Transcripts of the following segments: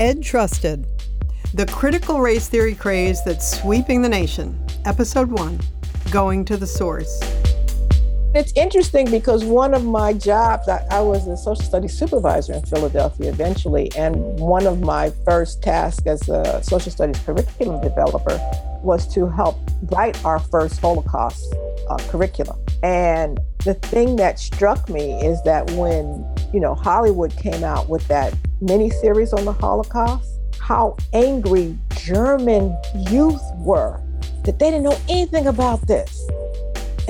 Ed Trusted The Critical Race Theory Craze That's Sweeping the Nation. Episode 1 Going to the Source. It's interesting because one of my jobs, I, I, was a social studies supervisor in Philadelphia eventually, and one of my first tasks as a social studies curriculum developer was to help write our first Holocaust uh, curriculum. And the thing that struck me is that when, you know, Hollywood came out with that mini series on the Holocaust, how angry German youth were that they didn't know anything about this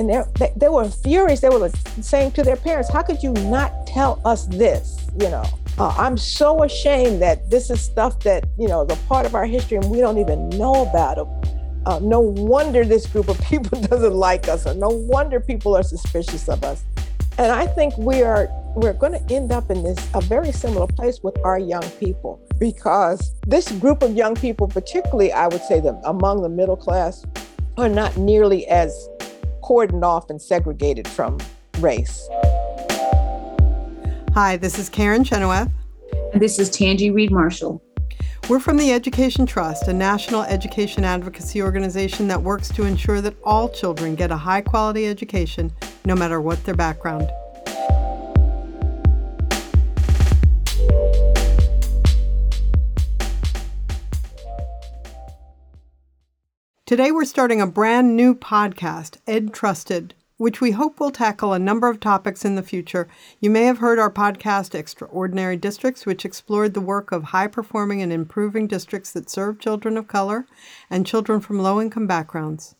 and they, they were furious. They were saying to their parents, How could you not tell us this? You know, uh, I'm so ashamed that this is stuff that, you know, is a part of our history and we don't even know about it. Uh, no wonder this group of people doesn't like us, or no wonder people are suspicious of us. And I think we are we're going to end up in this a very similar place with our young people because this group of young people, particularly I would say them among the middle class, are not nearly as cordoned off and segregated from race. Hi, this is Karen Chenoweth. And this is Tanji Reed Marshall. We're from the Education Trust, a national education advocacy organization that works to ensure that all children get a high quality education, no matter what their background. Today we're starting a brand new podcast, Ed Trusted, which we hope will tackle a number of topics in the future. You may have heard our podcast, Extraordinary Districts, which explored the work of high performing and improving districts that serve children of color and children from low income backgrounds.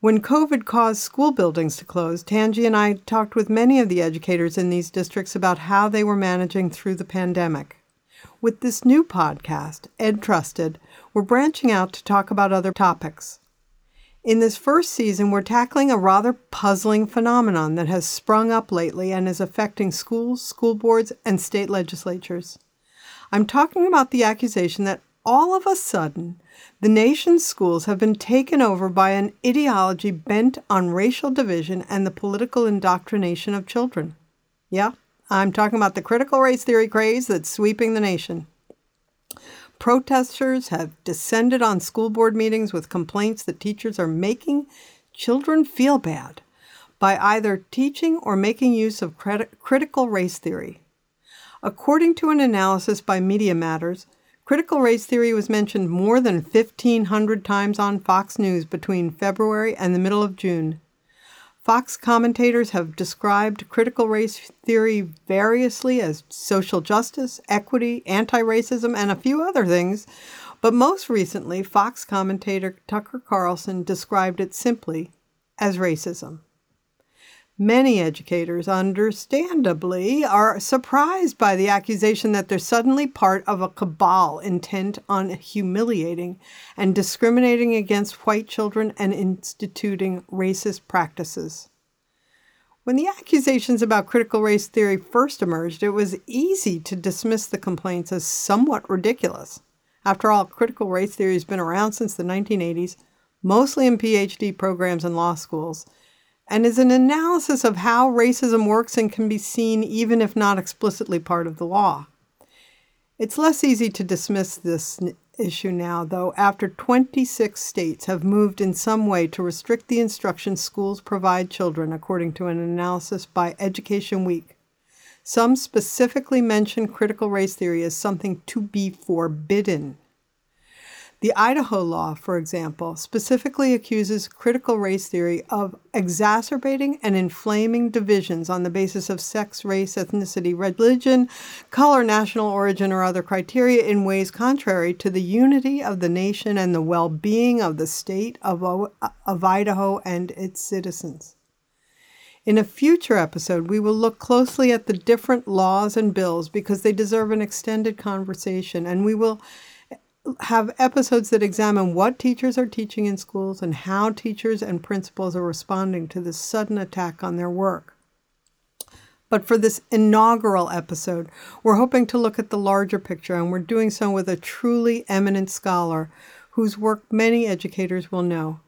When COVID caused school buildings to close, Tanji and I talked with many of the educators in these districts about how they were managing through the pandemic. With this new podcast, Ed Trusted, we're branching out to talk about other topics. In this first season, we're tackling a rather puzzling phenomenon that has sprung up lately and is affecting schools, school boards, and state legislatures. I'm talking about the accusation that all of a sudden, the nation's schools have been taken over by an ideology bent on racial division and the political indoctrination of children. Yeah, I'm talking about the critical race theory craze that's sweeping the nation. Protesters have descended on school board meetings with complaints that teachers are making children feel bad by either teaching or making use of crit- critical race theory. According to an analysis by Media Matters, critical race theory was mentioned more than 1,500 times on Fox News between February and the middle of June. Fox commentators have described critical race theory variously as social justice, equity, anti racism, and a few other things, but most recently, Fox commentator Tucker Carlson described it simply as racism. Many educators, understandably, are surprised by the accusation that they're suddenly part of a cabal intent on humiliating and discriminating against white children and instituting racist practices. When the accusations about critical race theory first emerged, it was easy to dismiss the complaints as somewhat ridiculous. After all, critical race theory has been around since the 1980s, mostly in PhD programs and law schools and is an analysis of how racism works and can be seen even if not explicitly part of the law. It's less easy to dismiss this issue now, though, after 26 states have moved in some way to restrict the instruction schools provide children, according to an analysis by Education Week. Some specifically mention critical race theory as something to be forbidden. The Idaho law, for example, specifically accuses critical race theory of exacerbating and inflaming divisions on the basis of sex, race, ethnicity, religion, color, national origin, or other criteria in ways contrary to the unity of the nation and the well being of the state of, uh, of Idaho and its citizens. In a future episode, we will look closely at the different laws and bills because they deserve an extended conversation, and we will have episodes that examine what teachers are teaching in schools and how teachers and principals are responding to this sudden attack on their work. But for this inaugural episode, we're hoping to look at the larger picture, and we're doing so with a truly eminent scholar whose work many educators will know.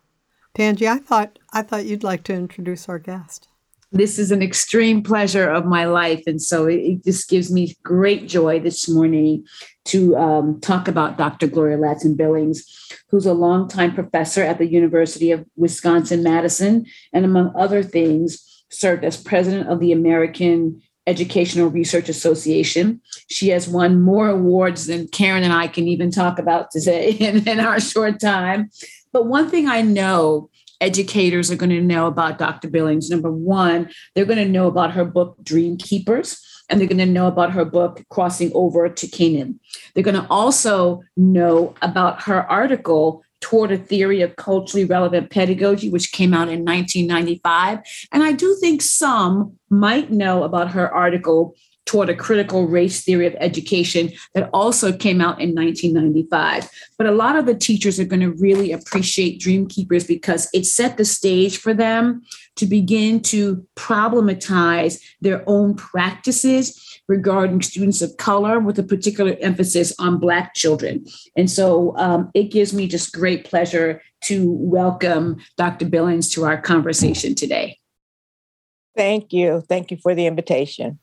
Tanji, I thought I thought you'd like to introduce our guest. This is an extreme pleasure of my life. And so it, it just gives me great joy this morning to um, talk about Dr. Gloria Ladson Billings, who's a longtime professor at the University of Wisconsin Madison, and among other things, served as president of the American Educational Research Association. She has won more awards than Karen and I can even talk about today in, in our short time. But one thing I know educators are going to know about Dr. Billings. Number one, they're going to know about her book, Dream Keepers, and they're going to know about her book, Crossing Over to Canaan. They're going to also know about her article, Toward a Theory of Culturally Relevant Pedagogy, which came out in 1995. And I do think some might know about her article, toward a critical race theory of education that also came out in 1995. But a lot of the teachers are going to really appreciate Dream Keepers because it set the stage for them to begin to problematize their own practices regarding students of color with a particular emphasis on Black children. And so um, it gives me just great pleasure to welcome Dr. Billings to our conversation today. Thank you. Thank you for the invitation.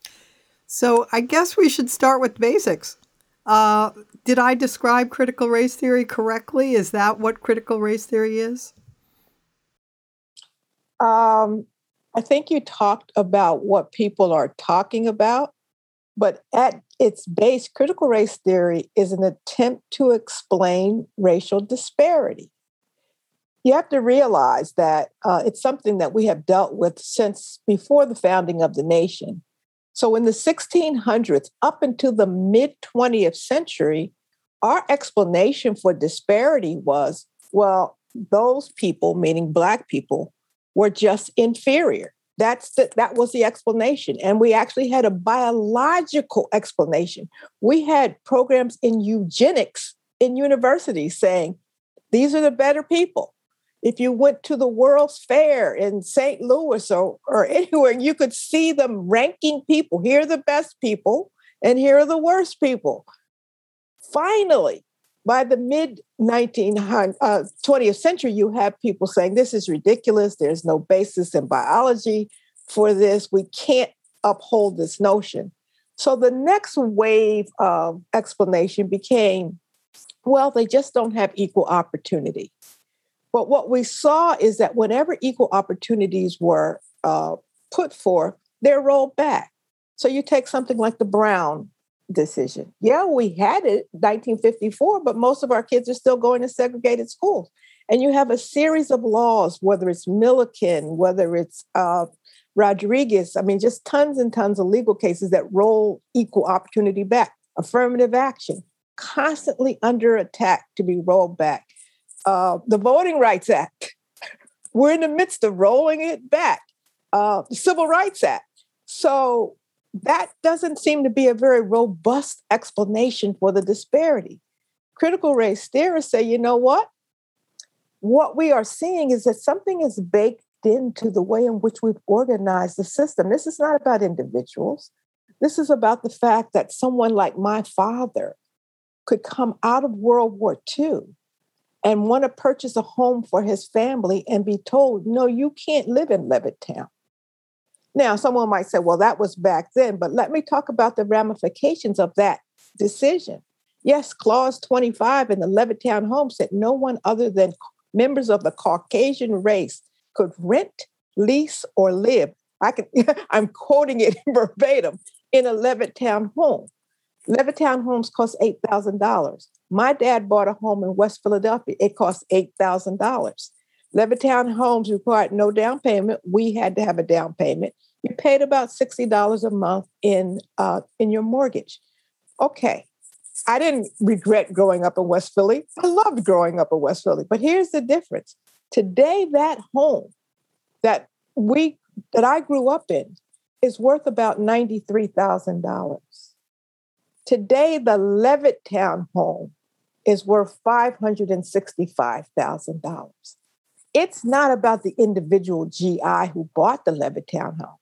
So I guess we should start with basics. Uh, did I describe critical race theory correctly? Is that what critical race theory is? Um, I think you talked about what people are talking about, but at its base, critical race theory is an attempt to explain racial disparity. You have to realize that uh, it's something that we have dealt with since before the founding of the nation. So in the 1600s, up until the mid 20th century, our explanation for disparity was well, those people, meaning Black people, were just inferior. That's the, that was the explanation. And we actually had a biological explanation. We had programs in eugenics in universities saying, these are the better people if you went to the World's Fair in St. Louis or, or anywhere, you could see them ranking people. Here are the best people, and here are the worst people. Finally, by the mid 19th, uh, 20th century, you have people saying this is ridiculous. There's no basis in biology for this. We can't uphold this notion. So the next wave of explanation became well, they just don't have equal opportunity. But what we saw is that whenever equal opportunities were uh, put forth, they're rolled back. So you take something like the Brown decision. Yeah, we had it 1954, but most of our kids are still going to segregated schools. And you have a series of laws, whether it's Milliken, whether it's uh, Rodriguez, I mean, just tons and tons of legal cases that roll equal opportunity back. Affirmative action, constantly under attack to be rolled back uh, the Voting Rights Act. We're in the midst of rolling it back. Uh, the Civil Rights Act. So that doesn't seem to be a very robust explanation for the disparity. Critical race theorists say, you know what? What we are seeing is that something is baked into the way in which we've organized the system. This is not about individuals. This is about the fact that someone like my father could come out of World War II and want to purchase a home for his family and be told, no, you can't live in Levittown. Now, someone might say, well, that was back then, but let me talk about the ramifications of that decision. Yes, Clause 25 in the Levittown home said no one other than members of the Caucasian race could rent, lease, or live. I can, I'm quoting it verbatim in a Levittown home. Levittown homes cost $8,000. My dad bought a home in West Philadelphia. It cost $8,000. Levittown homes required no down payment. We had to have a down payment. You paid about $60 a month in, uh, in your mortgage. Okay. I didn't regret growing up in West Philly. I loved growing up in West Philly. But here's the difference. Today, that home that we that I grew up in is worth about $93,000. Today, the Levittown home is worth $565,000. It's not about the individual GI who bought the Levittown home.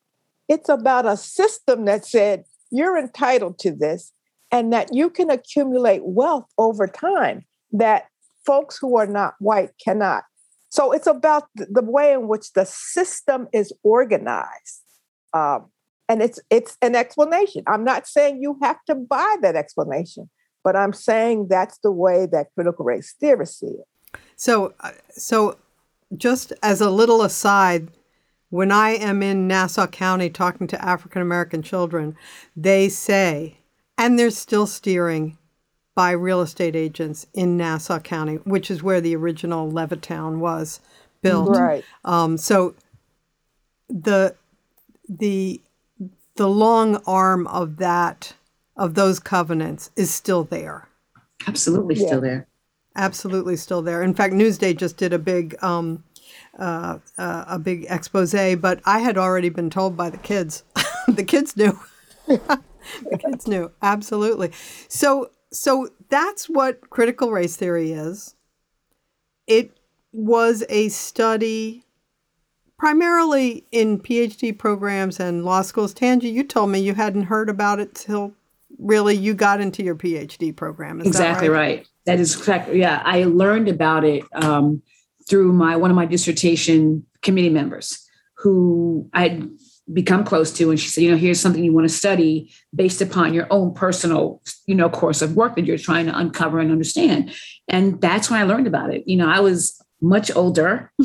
It's about a system that said you're entitled to this and that you can accumulate wealth over time that folks who are not white cannot. So it's about the way in which the system is organized Um, and it's it's an explanation. I'm not saying you have to buy that explanation, but I'm saying that's the way that critical race theorists see it. So, uh, so just as a little aside, when I am in Nassau County talking to African American children, they say, and they're still steering by real estate agents in Nassau County, which is where the original Levittown was built. Right. Um, so the the the long arm of that of those covenants is still there. Absolutely Yeah. still there. Absolutely still there. In fact, Newsday just did a big um, uh, uh, a big expose, but I had already been told by the kids. the kids knew. the kids knew absolutely. So so that's what critical race theory is. It was a study primarily in PhD programs and law schools. Tanji, you told me you hadn't heard about it till really you got into your PhD program. Is that exactly right? That is correct. Yeah, I learned about it um, through my one of my dissertation committee members who I'd become close to, and she said, you know, here's something you want to study based upon your own personal, you know, course of work that you're trying to uncover and understand. And that's when I learned about it. You know, I was much older.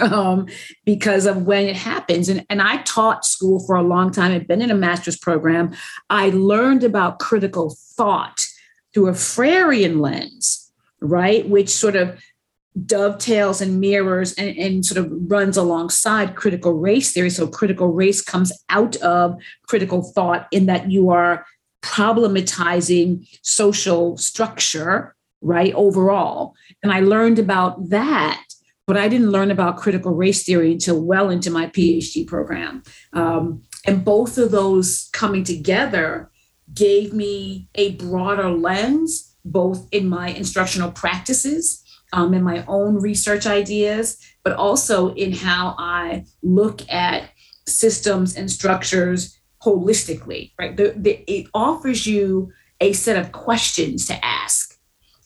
um, because of when it happens. And, and I taught school for a long time. I'd been in a master's program. I learned about critical thought through a Freirean lens, right? Which sort of dovetails and mirrors and, and sort of runs alongside critical race theory. So critical race comes out of critical thought in that you are problematizing social structure, right? Overall. And I learned about that but I didn't learn about critical race theory until well into my PhD program. Um, and both of those coming together gave me a broader lens, both in my instructional practices, um, in my own research ideas, but also in how I look at systems and structures holistically, right? The, the, it offers you a set of questions to ask,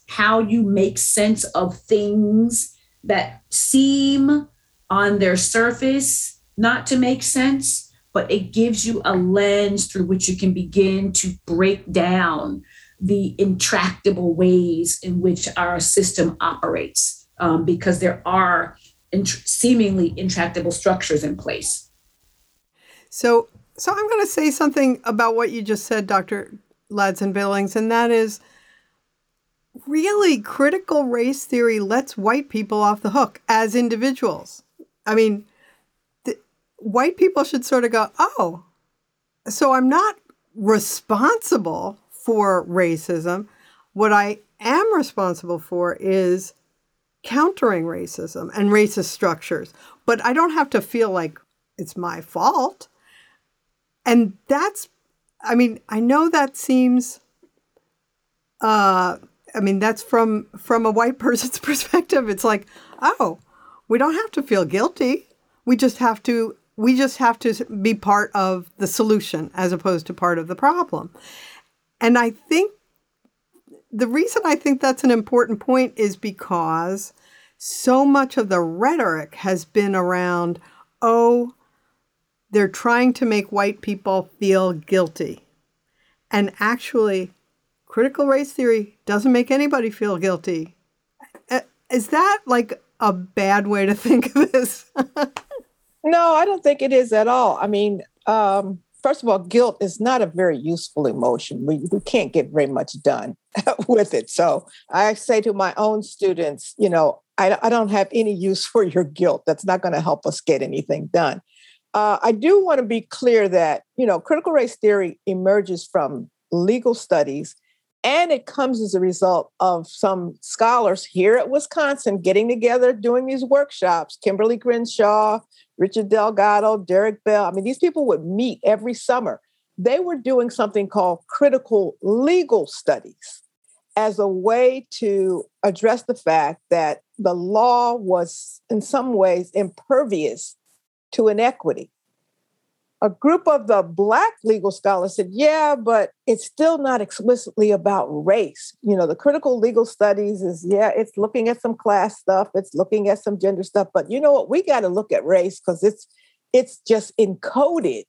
how you make sense of things that seem on their surface not to make sense, but it gives you a lens through which you can begin to break down the intractable ways in which our system operates, um, because there are int- seemingly intractable structures in place. So, so I'm going to say something about what you just said, Dr. Ladson Billings, and that is really critical race theory lets white people off the hook as individuals. I mean, the, white people should sort of go, oh, so I'm not responsible for racism. What I am responsible for is countering racism and racist structures, but I don't have to feel like it's my fault. And that's, I mean, I know that seems, uh, I mean, that's from from a white person's perspective. It's like, oh, we don't have to feel guilty. We just have to we just have to be part of the solution as opposed to part of the problem. And I think the reason I think that's an important point is because so much of the rhetoric has been around, oh, they're trying to make white people feel guilty. And actually, critical race theory doesn't make anybody feel guilty. Uh, Is that like a bad way to think of this? No, I don't think it is at all. I mean, um, first of all, guilt is not a very useful emotion. We, we can't get very much done with it. So I say to my own students, you know, I, I don't have any use for your guilt. That's not going to help us get anything done. Uh, I do want to be clear that, you know, critical race theory emerges from legal studies and it comes as a result of some scholars here at Wisconsin getting together, doing these workshops. Kimberly Crenshaw, Richard Delgado, Derek Bell. I mean, these people would meet every summer. They were doing something called critical legal studies as a way to address the fact that the law was, in some ways, impervious to inequity a group of the black legal scholars said yeah but it's still not explicitly about race you know the critical legal studies is yeah it's looking at some class stuff it's looking at some gender stuff but you know what we got to look at race because it's it's just encoded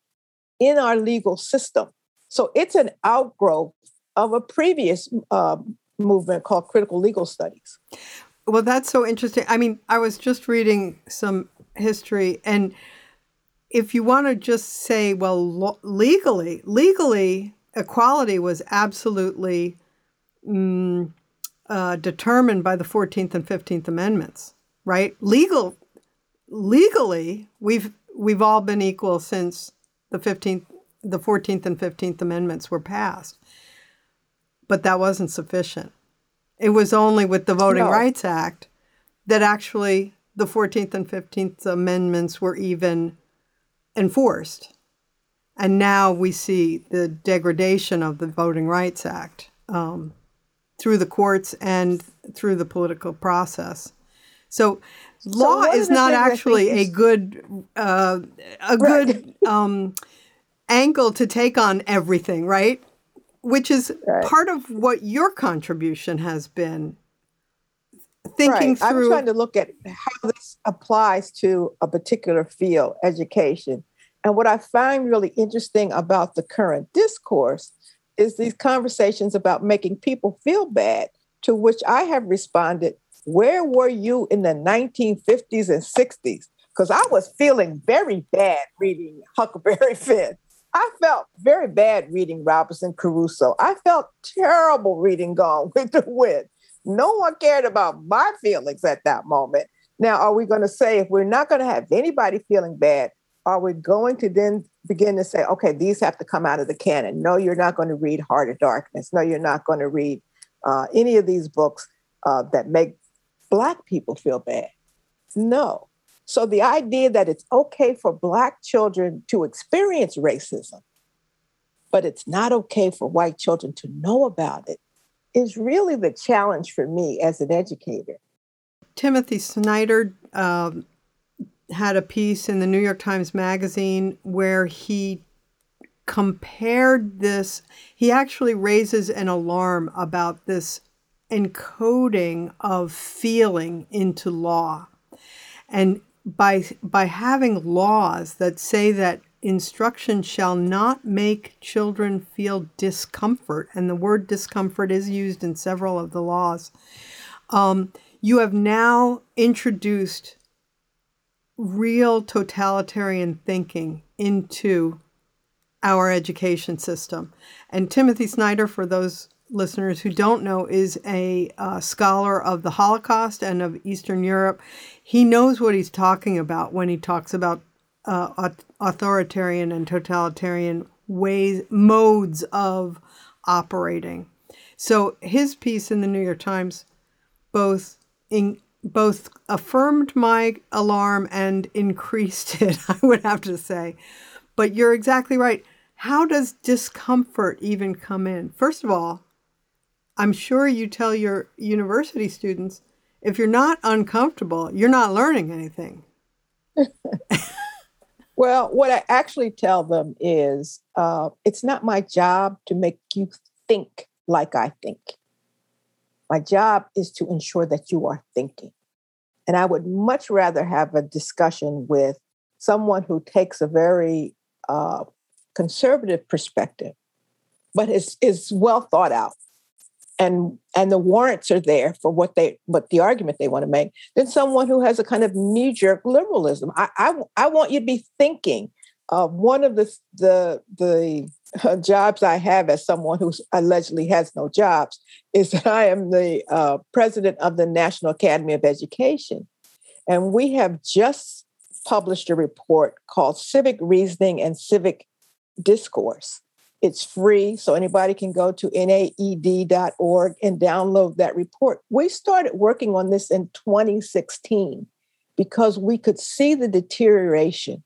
in our legal system. So it's an outgrowth of a previous uh, movement called critical legal studies. Well, that's so interesting. I mean, I was just reading some history, and if you want to just say, well, lo- legally, legally, equality was absolutely mm, uh, determined by the Fourteenth and Fifteenth Amendments, right? Legal, legally, we've we've all been equal since the fifteenth, the Fourteenth and Fifteenth Amendments were passed, but that wasn't sufficient. It was only with the Voting no. Rights Act that actually the 14th and 15th Amendments were even enforced. And now we see the degradation of the Voting Rights Act um, through the courts and through the political process. So, so law is not actually a good uh, a right. good um, angle to take on everything, right? Which is right. part of what your contribution has been thinking right. through. I'm trying to look at how this applies to a particular field, education. And what I find really interesting about the current discourse is these conversations about making people feel bad, to which I have responded, Where were you in the 1950s and 60s? Because I was feeling very bad reading Huckleberry Finn. I felt very bad reading Robinson Crusoe. I felt terrible reading Gone with the Wind. No one cared about my feelings at that moment. Now, are we going to say if we're not going to have anybody feeling bad, are we going to then begin to say, okay, these have to come out of the canon? No, you're not going to read Heart of Darkness. No, you're not going to read uh, any of these books uh, that make Black people feel bad. No. So the idea that it's okay for Black children to experience racism, but it's not okay for white children to know about it is really the challenge for me as an educator. Timothy Snyder um, had a piece in the New York Times Magazine where he compared this, he actually raises an alarm about this encoding of feeling into law. And by by having laws that say that instruction shall not make children feel discomfort, and the word discomfort is used in several of the laws. Um, you have now introduced real totalitarian thinking into our education system. And Timothy Snyder, for those listeners who don't know, is a uh, scholar of the Holocaust and of Eastern Europe. He knows what he's talking about when he talks about uh, authoritarian and totalitarian ways modes of operating. So his piece in the New York Times both in, both affirmed my alarm and increased it, I would have to say. But you're exactly right. How does discomfort even come in? First of all, I'm sure you tell your university students if you're not uncomfortable, you're not learning anything. Well, what I actually tell them is uh, it's not my job to make you think like I think. My job is to ensure that you are thinking. And I would much rather have a discussion with someone who takes a very uh, conservative perspective, but is, is well thought out. And and the warrants are there for what they what the argument they want to make. Than someone who has a kind of knee-jerk liberalism i i, I want you to be thinking uh, one of the the the uh, jobs i have as someone who allegedly has no jobs is that i am the uh, president of the national academy of education and we have just published a report called civic reasoning and civic discourse it's free, so anybody can go to naed.org and download that report. We started working on this in 2016 because we could see the deterioration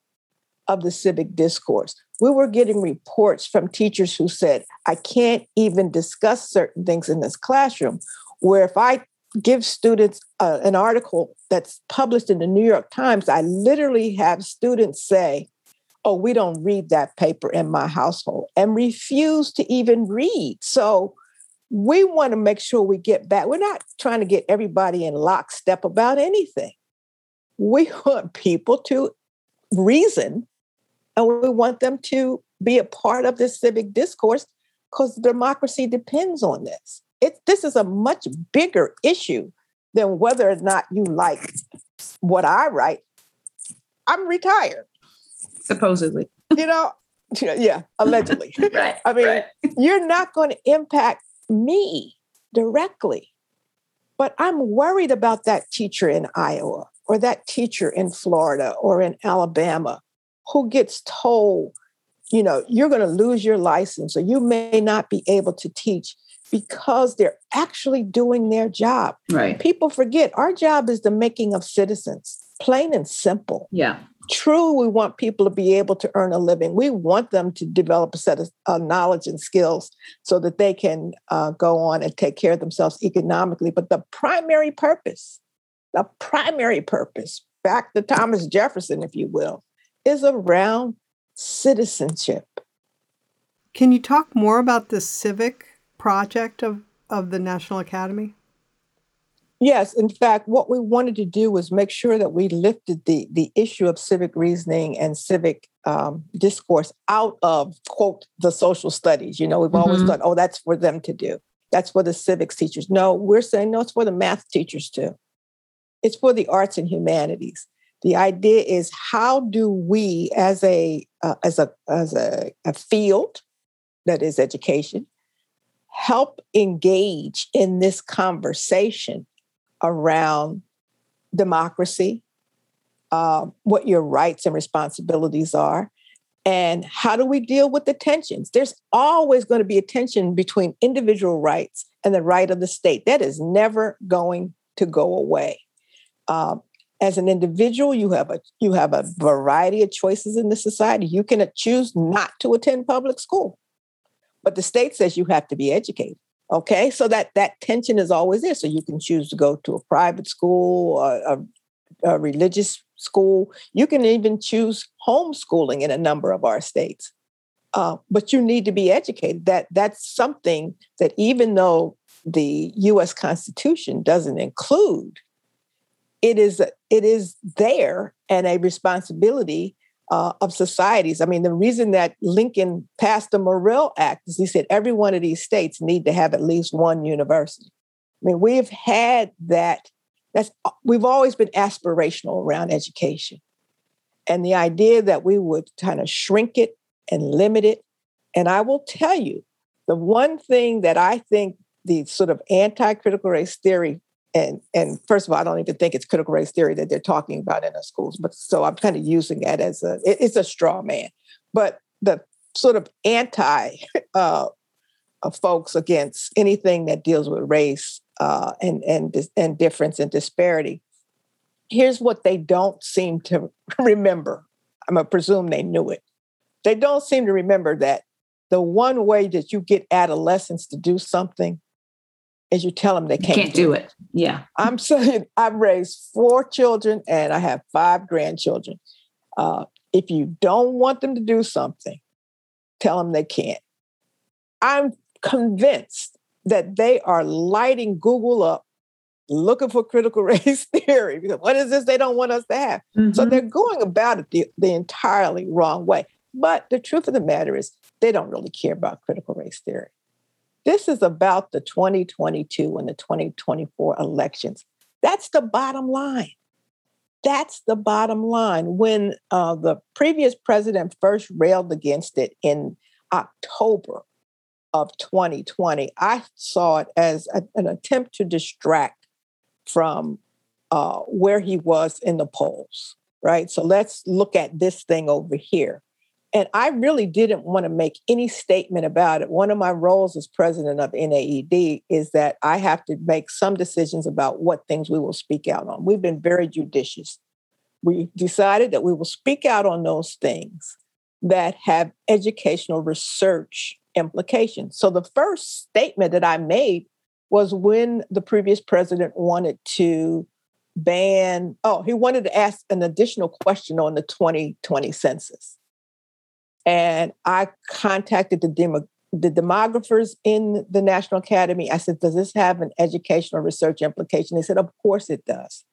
of the civic discourse. We were getting reports from teachers who said, I can't even discuss certain things in this classroom. Where if I give students uh, an article that's published in the New York Times, I literally have students say, oh, we don't read that paper in my household and refuse to even read. So we want to make sure we get back. We're not trying to get everybody in lockstep about anything. We want people to reason and we want them to be a part of this civic discourse because democracy depends on this. It, this is a much bigger issue than whether or not you like what I write. I'm retired. Supposedly. You know, yeah, allegedly. right. I mean, right. you're not going to impact me directly, but I'm worried about that teacher in Iowa or that teacher in Florida or in Alabama who gets told, you know, you're going to lose your license or you may not be able to teach because they're actually doing their job. Right. People forget our job is the making of citizens, plain and simple. Yeah. True, we want people to be able to earn a living. We want them to develop a set of uh, knowledge and skills so that they can uh, go on and take care of themselves economically. But the primary purpose, the primary purpose, back to Thomas Jefferson, if you will, is around citizenship. Can you talk more about the civic project of, of the National Academy? Yes, in fact, what we wanted to do was make sure that we lifted the the issue of civic reasoning and civic um, discourse out of quote the social studies. You know, we've mm-hmm. always thought, oh, that's for them to do. That's for the civics teachers. No, we're saying no, it's for the math teachers too. It's for the arts and humanities. The idea is how do we, as a uh, as a as a, a field that is education, help engage in this conversation around democracy, uh, what your rights and responsibilities are, and how do we deal with the tensions? There's always going to be a tension between individual rights and the right of the state. That is never going to go away. Um, as an individual, you have a you have a variety of choices in the society. You can choose not to attend public school, but the state says you have to be educated. Okay, so that that tension is always there. So you can choose to go to a private school, a, a, religious school. You can even choose homeschooling in a number of our states. Uh, but you need to be educated. That that's something that even though the U.S. Constitution doesn't include, it is it is there and a responsibility uh, of societies. I mean, the reason that Lincoln passed the Morrill Act is he said every one of these states need to have at least one university. I mean, we've had that. That's we've always been aspirational around education, and the idea that we would kind of shrink it and limit it. And I will tell you, the one thing that I think the sort of anti-critical race theory and and first of all, I don't even think it's critical race theory that they're talking about in the schools. But so I'm kind of using that as a it, it's a straw man. But the sort of anti uh, folks against anything that deals with race uh, and and and difference and disparity. Here's what they don't seem to remember. I'm gonna presume they knew it. They don't seem to remember that the one way that you get adolescents to do something as you tell them they can't, can't do, do it. it. Yeah. I'm saying I've raised four children and I have five grandchildren. Uh, if you don't want them to do something, tell them they can't. I'm convinced that they are lighting Google up looking for critical race theory. Because what is this they don't want us to have? Mm-hmm. So they're going about it the, the entirely wrong way. But the truth of the matter is, they don't really care about critical race theory. This is about the 2022 and the 2024 elections. That's the bottom line. That's the bottom line. When uh, the previous president first railed against it in October of 2020, I saw it as a, an attempt to distract from uh, where he was in the polls, right? So let's look at this thing over here. And I really didn't want to make any statement about it. One of my roles as president of NAED is that I have to make some decisions about what things we will speak out on. We've been very judicious. We decided that we will speak out on those things that have educational research implications. So the first statement that I made was when the previous president wanted to ban, oh, he wanted to ask an additional question on the 2020 census. And I contacted the, demo, the demographers in the National Academy. I said, Does this have an educational research implication? They said, Of course it does.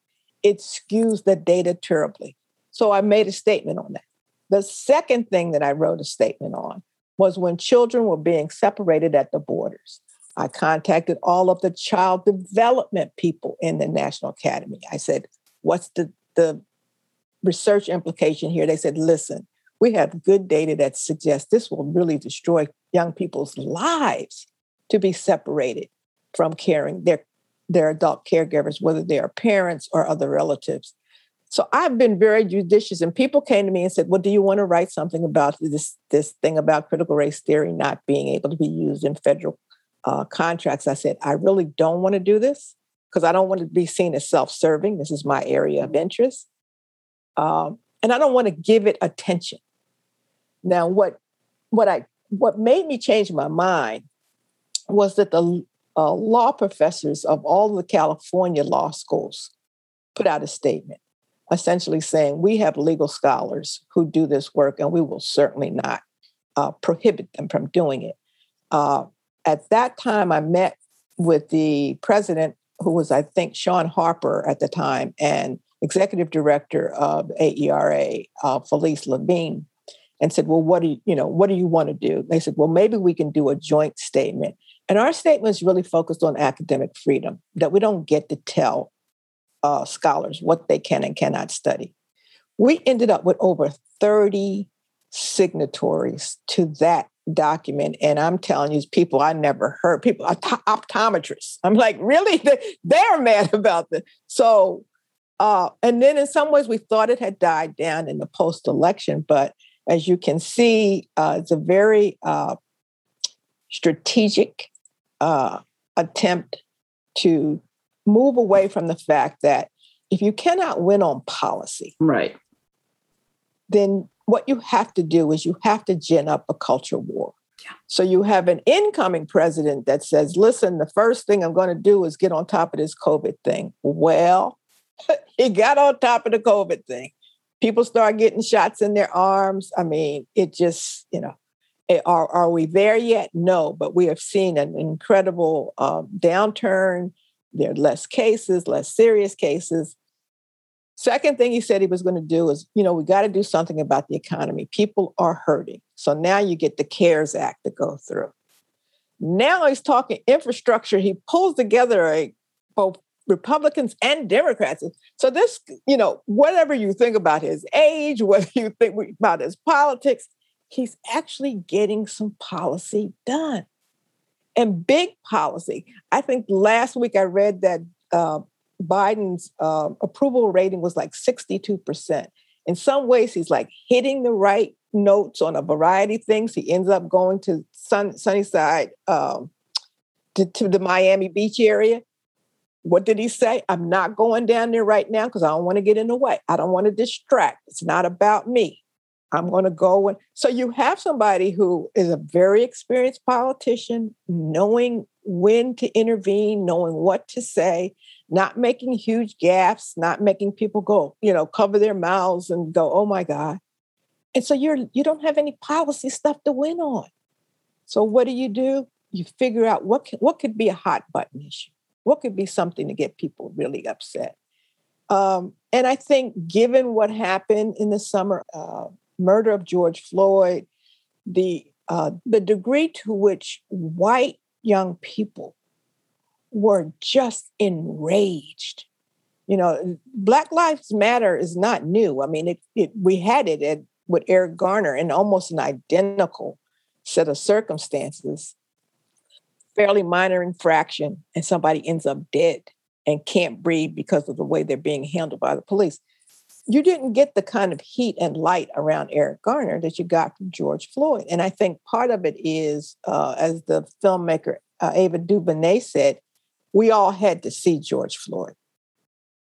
It skews the data terribly. So I made a statement on that. The second thing that I wrote a statement on was when children were being separated at the borders. I contacted all of the child development people in the National Academy. I said, What's the, the research implication here? They said, Listen, we have good data that suggests this will really destroy young people's lives to be separated from caring their, their adult caregivers, whether they are parents or other relatives. So I've been very judicious, and people came to me and said, "Well, do you want to write something about this this thing about critical race theory not being able to be used in federal uh, contracts?" I said, "I really don't want to do this because I don't want to be seen as self-serving. This is my area of interest, um, and I don't want to give it attention." Now, what what I what made me change my mind was that the uh, law professors of all the California law schools put out a statement essentially saying we have legal scholars who do this work and we will certainly not uh, prohibit them from doing it. Uh, at that time, I met with the president, who was, I think, Shaun Harper at the time, and executive director of AERA, uh, Felice Levine, and said, "Well, what do you, you know? What do you want to do?" They said, "Well, maybe we can do a joint statement." And our statement is really focused on academic freedom, that we don't get to tell uh, scholars what they can and cannot study. We ended up with over 30 signatories to that document. And I'm telling you, people I never heard, people, optometrists. I'm like, really? They're mad about this. So, uh, and then in some ways, we thought it had died down in the post election. But as you can see, uh, it's a very uh, strategic uh, attempt to move away from the fact that if you cannot win on policy, right, then what you have to do is you have to gin up a culture war. Yeah. So you have an incoming president that says, listen, the first thing I'm going to do is get on top of this COVID thing. Well, he got on top of the COVID thing. People start getting shots in their arms. I mean, it just, you know, eh, are, are we there yet? No, but we have seen an incredible um, downturn there are less cases, less serious cases. Second thing he said he was going to do is, you know, we got to do something about the economy. People are hurting. So now you get the CARES Act to go through. Now he's talking infrastructure. He pulls together a both Republicans and Democrats. So this, you know, whatever you think about his age, whether you think about his politics, he's actually getting some policy done and big policy. I think last week I read that uh, Biden's uh, approval rating was like 62%. In some ways, he's like hitting the right notes on a variety of things. He ends up going to sun, Sunnyside, um, to, to the Miami Beach area. What did he say? I'm not going down there right now because I don't want to get in the way. I don't want to distract. It's not about me. I'm going to go. And so you have somebody who is a very experienced politician, knowing when to intervene, knowing what to say, not making huge gaffes, not making people go, you know, cover their mouths and go, "Oh my God." And so you're you don't have any policy stuff to win on. So what do you do? You figure out what can, what could be a hot button issue. What could be something to get people really upset? Um, and I think, given what happened in the summer, uh, murder of George Floyd, the uh, the degree to which white young people were just enraged. You know, Black Lives Matter is not new. I mean, it, it we had it at, with Eric Garner in almost an identical set of circumstances, fairly minor infraction, and somebody ends up dead and can't breathe because of the way they're being handled by the police you didn't get the kind of heat and light around Eric Garner that you got from George Floyd. And I think part of it is, uh, as the filmmaker uh, Ava DuVernay said, we all had to see George Floyd.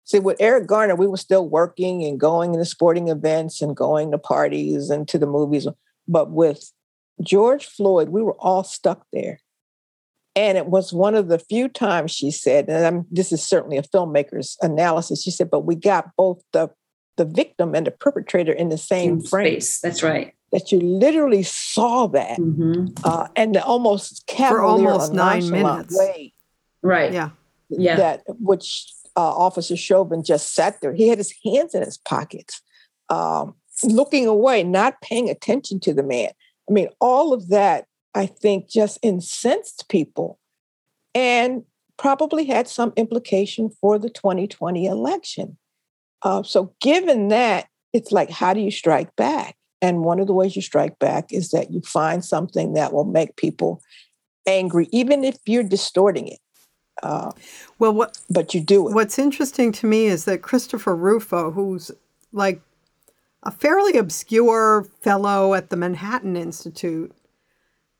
See, with Eric Garner, we were still working and going to sporting events and going to parties and to the movies. But with George Floyd, we were all stuck there. And it was one of the few times she said, and I'm, this is certainly a filmmaker's analysis, she said, but we got both the the victim and the perpetrator in the same in frame. Space. That's right. That you literally saw that, mm-hmm. uh, and the almost for almost nine minutes. Way right. Yeah. Yeah. That which uh, Officer Chauvin just sat there. He had his hands in his pockets. Um, looking away, not paying attention to the man. I mean, all of that, I think, just incensed people and probably had some implication for the 2020 election. Uh, so, given that, it's like, how do you strike back? And one of the ways you strike back is that you find something that will make people angry, even if you're distorting it. Uh, well, what? But you do it. What's interesting to me is that Christopher Rufo, who's like a fairly obscure fellow at the Manhattan Institute,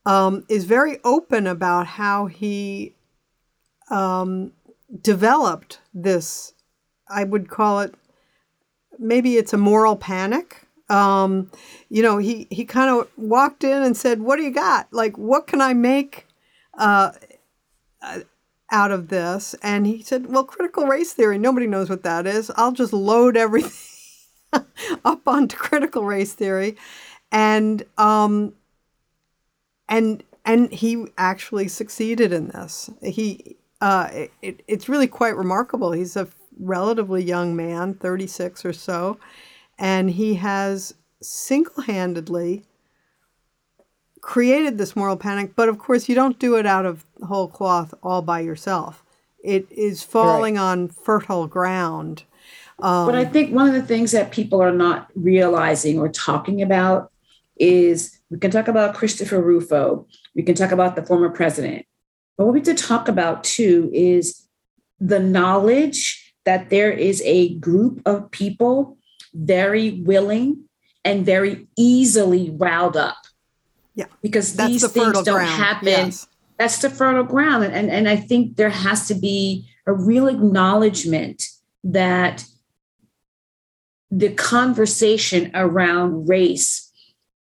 um, is very open about how he um, developed this. I would call it maybe it's a moral panic. Um, you know, he he kind of walked in and said, "What do you got? Like, what can I make uh, out of this?" And he said, "Well, critical race theory. Nobody knows what that is. I'll just load everything." up onto critical race theory, and um, and and he actually succeeded in this. He uh, it, it's really quite remarkable. He's a relatively young man, thirty six or so, and he has single handedly created this moral panic. But of course, you don't do it out of whole cloth all by yourself. It is falling right. on fertile ground um, but I think one of the things that people are not realizing or talking about is we can talk about Christopher Rufo, we can talk about the former president, but what we have to talk about too is the knowledge that there is a group of people very willing and very easily riled up. Yeah. Because That's these the things don't ground. happen. Yes. That's the fertile ground. And, and I think there has to be a real acknowledgement that the conversation around race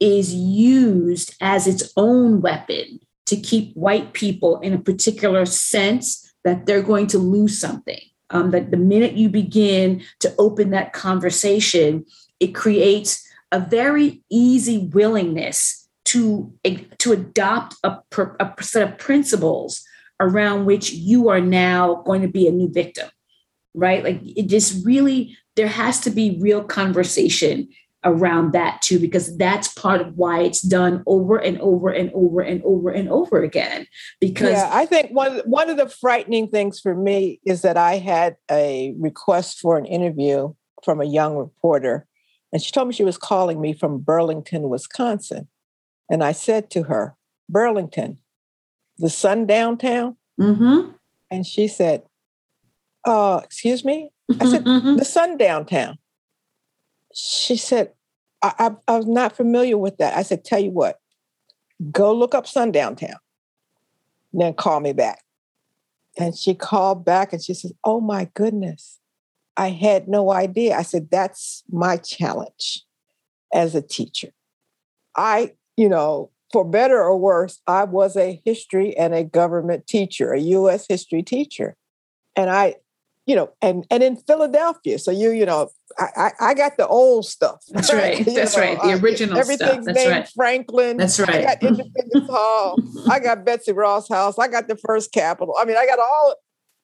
is used as its own weapon to keep white people in a particular sense that they're going to lose something. Um, that the minute you begin to open that conversation, it creates a very easy willingness to, to adopt a, a set of principles around which you are now going to be a new victim, right? Like it just really there has to be real conversation around that too because that's part of why it's done over and over and over and over and over again because yeah i think one one of the frightening things for me is that i had a request for an interview from a young reporter and she told me she was calling me from burlington wisconsin and i said to her burlington the sundown town mm-hmm. and she said uh excuse me I said, mm-hmm. the sundown town. She said, I, I, was not familiar with that. I said, tell you what, go look up sundown town. then call me back. And she called back and she says, Oh my goodness, I had no idea. I said, That's my challenge as a teacher. I, you know, for better or worse, I was a history and a government teacher, a US history teacher. And I you know, and and in Philadelphia. So you, you know, I I, got the old stuff. That's right. That's know, right. The uh, original everything's stuff. named right. Franklin. That's right. I got Independence Hall. I got Betsy Ross House. I got the first Capitol. I mean, I got all.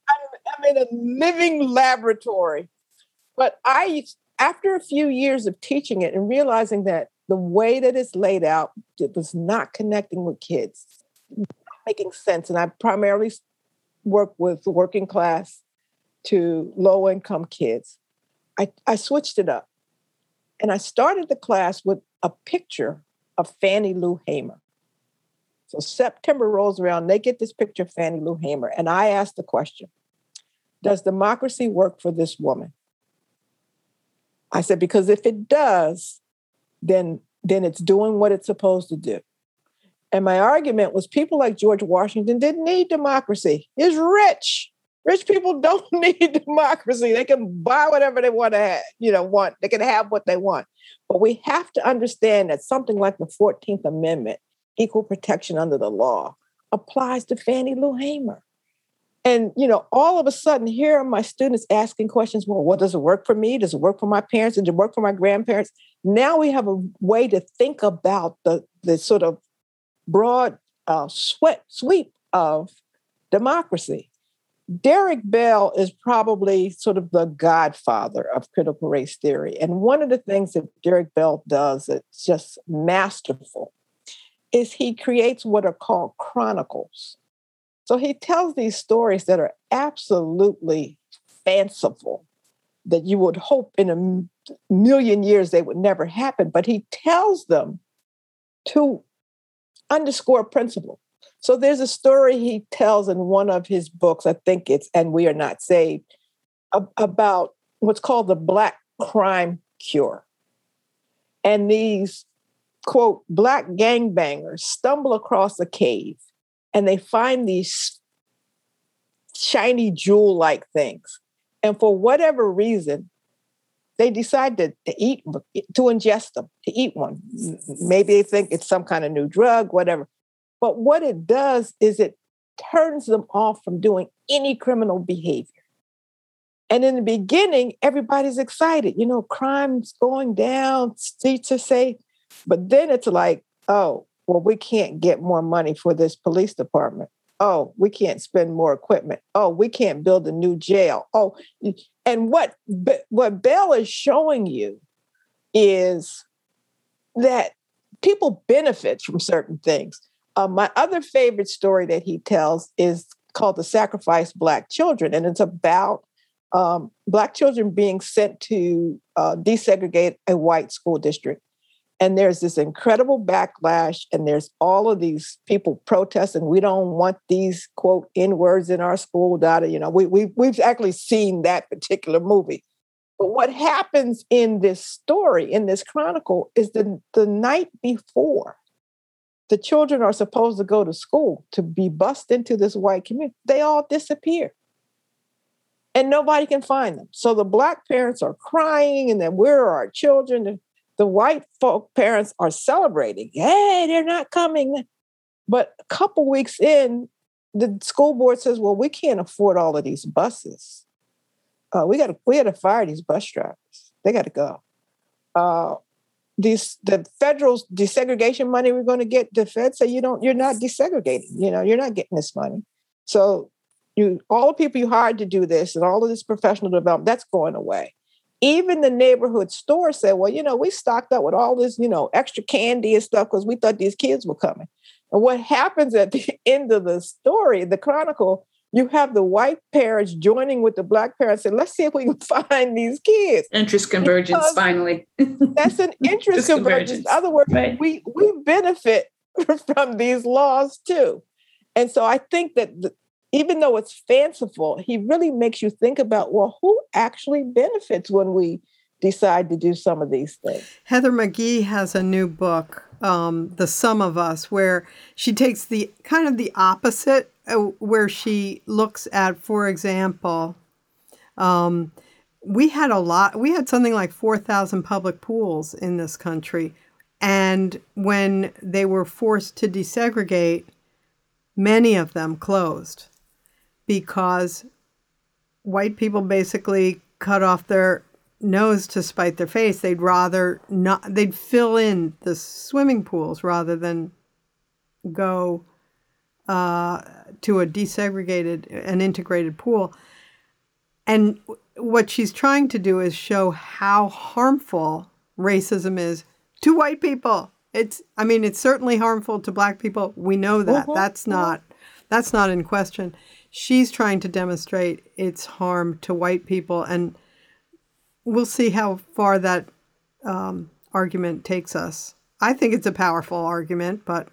I'm, I'm in a living laboratory. But I, after a few years of teaching it and realizing that the way that it's laid out, it was not connecting with kids, making sense. And I primarily work with working class to low income kids. I, I switched it up and I started the class with a picture of Fannie Lou Hamer. So September rolls around, they get this picture of Fannie Lou Hamer, and I asked the question Does democracy work for this woman? I said, because if it does, then, then it's doing what it's supposed to do. And my argument was people like George Washington didn't need democracy. He's rich. Rich people don't need democracy. They can buy whatever they want to have, you know, want. They can have what they want. But we have to understand that something like the 14th Amendment, equal protection under the law, applies to Fannie Lou Hamer. And you know, all of a sudden, here are my students asking questions. Well, what does it work for me? Does it work for my parents? Does it work for my grandparents? Now we have a way to think about the the sort of broad uh, sweat sweep of democracy. Derek Bell is probably sort of the godfather of critical race theory. And one of the things that Derek Bell does that's just masterful is he creates what are called chronicles. So he tells these stories that are absolutely fanciful, that you would hope in a million years they would never happen, but he tells them to underscore principle. So there's a story he tells in one of his books, I think it's And We Are Not Saved, about what's called the Black crime cure. And these, quote, Black gangbangers stumble across a cave and they find these shiny jewel like things. And for whatever reason, they decide to, to eat, to ingest them, to eat one. Maybe they think it's some kind of new drug, whatever. But what it does is it turns them off from doing any criminal behavior. And in the beginning, everybody's excited. You know, crime's going down, streets are safe. But then it's like, oh, well, we can't get more money for this police department. Oh, we can't spend more equipment. Oh, we can't build a new jail. Oh, and what what Bell is showing you is that people benefit from certain things. Uh, my other favorite story that he tells is called The Sacrifice Black Children, and it's about um, Black children being sent to uh, desegregate a white school district. And there's this incredible backlash, and there's all of these people protesting. We don't want these quote N words in our school. Data, you know, we, we we've actually seen that particular movie. But what happens in this story, in this chronicle, is the the night before the children are supposed to go to school to be bussed into this white community. They all disappear. And nobody can find them. So the black parents are crying, and then where are our children? The white folk parents are celebrating. Hey, they're not coming. But a couple weeks in, the school board says, "Well, we can't afford all of these buses. Uh, we got we got to fire these bus drivers. They got to go." Uh, these the federal desegregation money we're going to get the fed say you don't you're not desegregating you know you're not getting this money. So you all the people you hired to do this and all of this professional development that's going away. Even the neighborhood store said well you know we stocked up with all this you know extra candy and stuff because we thought these kids were coming. And what happens at the end of the story the chronicle you have the white parents joining with the black parents and let's see if we can find these kids. Interest convergence, because finally. that's an interest convergence. In other words, right. we we benefit from these laws too. And so I think that the, even though it's fanciful, he really makes you think about well, who actually benefits when we decide to do some of these things. Heather McGhee has a new book, um, The Sum of Us, where she takes the kind of the opposite where she looks at, for example, um, we had a lot, we had something like 4,000 public pools in this country. And when they were forced to desegregate, many of them closed because white people basically cut off their nose to spite their face. They'd rather not, they'd fill in the swimming pools rather than go uh, to a desegregated and integrated pool. And what she's trying to do is show how harmful racism is to white people. It's I mean it's certainly harmful to black people. We know that. Mm-hmm. That's mm-hmm. not that's not in question. She's trying to demonstrate its harm to white people and we'll see how far that um, argument takes us. I think it's a powerful argument, but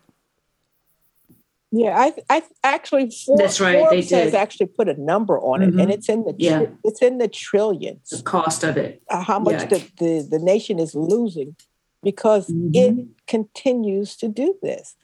yeah, I, I actually For, that's right. Forbes they did. has actually put a number on it, mm-hmm. and it's in the yeah. it's in the trillions. The cost of it, uh, how much yeah. the, the the nation is losing because mm-hmm. it continues to do this.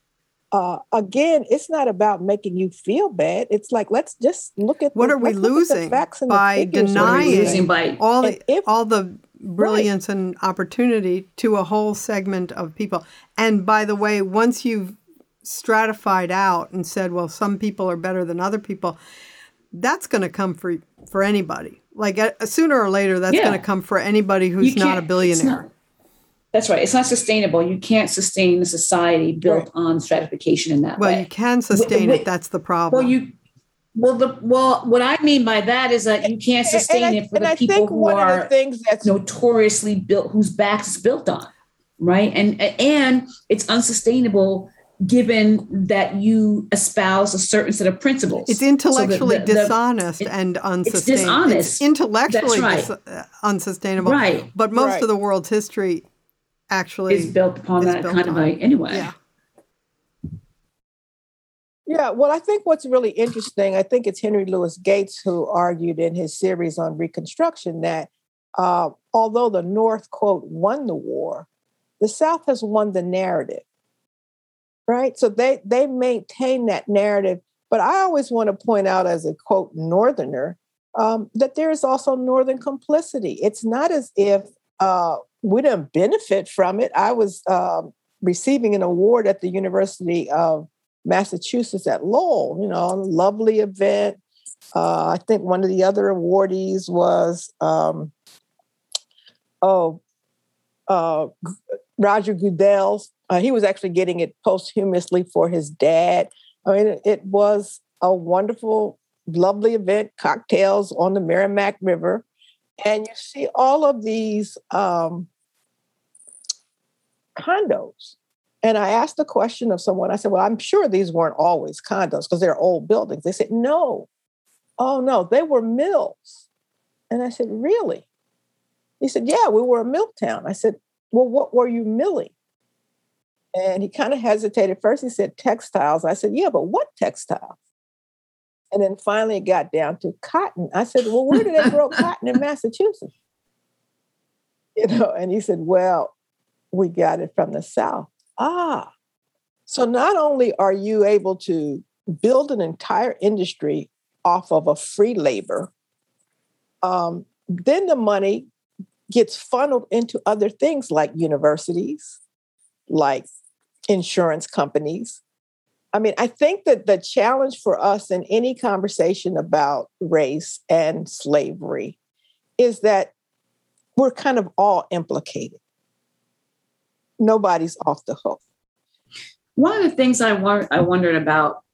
Uh, again, it's not about making you feel bad. It's like let's just look at what the, are we losing by denying losing by all the if, all the brilliance right. and opportunity to a whole segment of people. And by the way, once you've stratified out and said, well, some people are better than other people, that's going to come for for anybody. Like uh, sooner or later, that's yeah. going to come for anybody who's not a billionaire. Not, that's right. It's not sustainable. You can't sustain a society built right. on stratification in that well, way. Well, you can sustain it. That's the problem. Well, you Well, the, well, what I mean by that is that you can't sustain and, and it for the people who are things that's notoriously built, whose backs is built on, right? And and it's unsustainable given that you espouse a certain set of principles. It's intellectually so the, the, dishonest the, it, and unsustainable. It's dishonest. It's intellectually right. dis- uh, unsustainable. Right. But most right. of the world's history actually is built upon is that built kind on. of like anyway. Yeah. Yeah, well, I think what's really interesting, I think it's Henry Louis Gates who argued in his series on Reconstruction that uh, although the North, quote, won the war, the South has won the narrative right? So they they maintain that narrative. But I always want to point out, as a quote Northerner, um, that there is also Northern complicity. It's not as if uh, we didn't benefit from it. I was uh, receiving an award at the University of Massachusetts at Lowell. You know, lovely event. Uh, I think one of the other awardees was um, oh uh, Roger Goodell's uh, he was actually getting it posthumously for his dad. I mean, it, was a wonderful, lovely event, cocktails on the Merrimack River. And you see all of these um, condos. And I asked the question of someone, I said, Well, I'm sure these weren't always condos because they're old buildings. They said, No. Oh, no, they were mills. And I said, Really? He said, Yeah, we were a mill town. I said, Well, what were you milling? And he kind of hesitated. First, he said textiles. I said, Yeah, but what textiles? And then finally it got down to cotton. I said, Well, where do they grow cotton in Massachusetts? You know, and he said, Well, we got it from the South. Ah. So not only are you able to build an entire industry off of a free labor, um, then the money gets funneled into other things like universities, like insurance companies. I mean, I think that the challenge for us in any conversation about race and slavery is that we're kind of all implicated. Nobody's off the hook. One of the things I, wa- I wondered about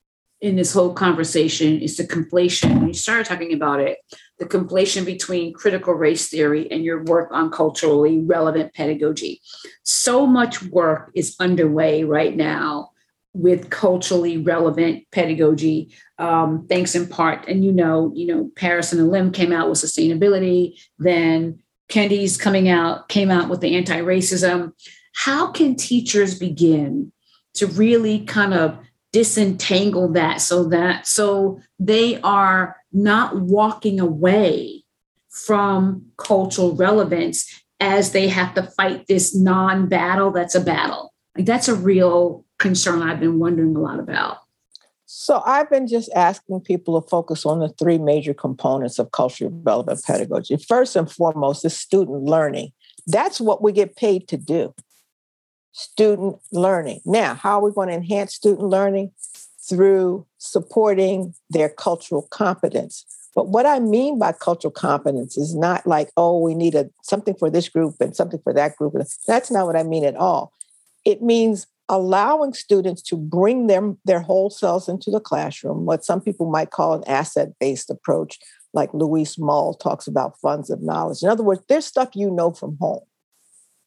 in this whole conversation is the conflation. You started talking about it, the conflation between critical race theory and your work on culturally relevant pedagogy. So much work is underway right now with culturally relevant pedagogy, um, thanks in part. And you know, you know, Paris and Alim came out with sustainability. Then Kendi's coming out came out with the anti-racism. How can teachers begin to really kind of disentangle that. So that so they are not walking away from cultural relevance as they have to fight this non-battle that's a battle. Like that's a real concern i've been wondering a lot about. So i've been just asking people to focus on the three major components of culturally relevant pedagogy. First and foremost is student learning. That's what we get paid to do student learning. Now, how are we going to enhance student learning? Through supporting their cultural competence. But what I mean by cultural competence is not like, oh, we need a something for this group and something for that group. That's not what I mean at all. It means allowing students to bring them their whole selves into the classroom, what some people might call an asset-based approach, like Luis Moll talks about funds of knowledge. In other words, there's stuff you know from home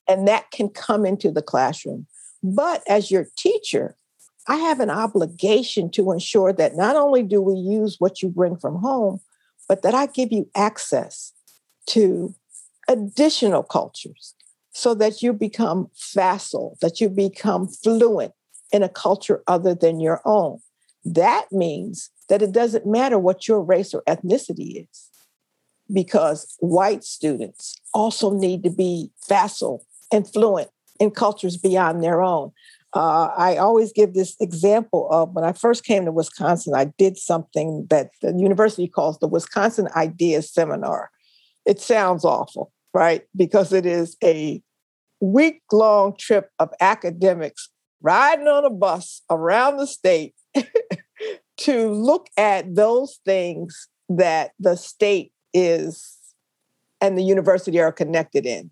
and that can come into the classroom. But as your teacher, I have an obligation to ensure that not only do we use what you bring from home, but that I give you access to additional cultures so that you become facile, that you become fluent in a culture other than your own. That means that it doesn't matter what your race or ethnicity is, because white students also need to be facile and fluent in cultures beyond their own. Uh, I always give this example of when I first came to Wisconsin, I did something that the university calls the Wisconsin Ideas Seminar. It sounds awful, right? Because it is a week long trip of academics riding on a bus around the state to look at those things that the state is and the university are connected in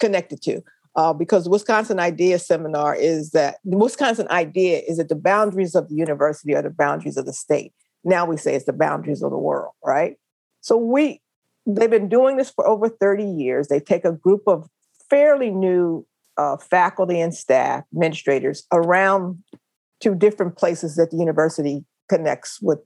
connected to. Uh, because the Wisconsin Idea Seminar is that the Wisconsin idea is that the boundaries of the university are the boundaries of the state. Now we say it's the boundaries of the world, right? So we they've been doing this for over 30 years. They take a group of fairly new uh, faculty and staff, administrators around to different places that the university connects with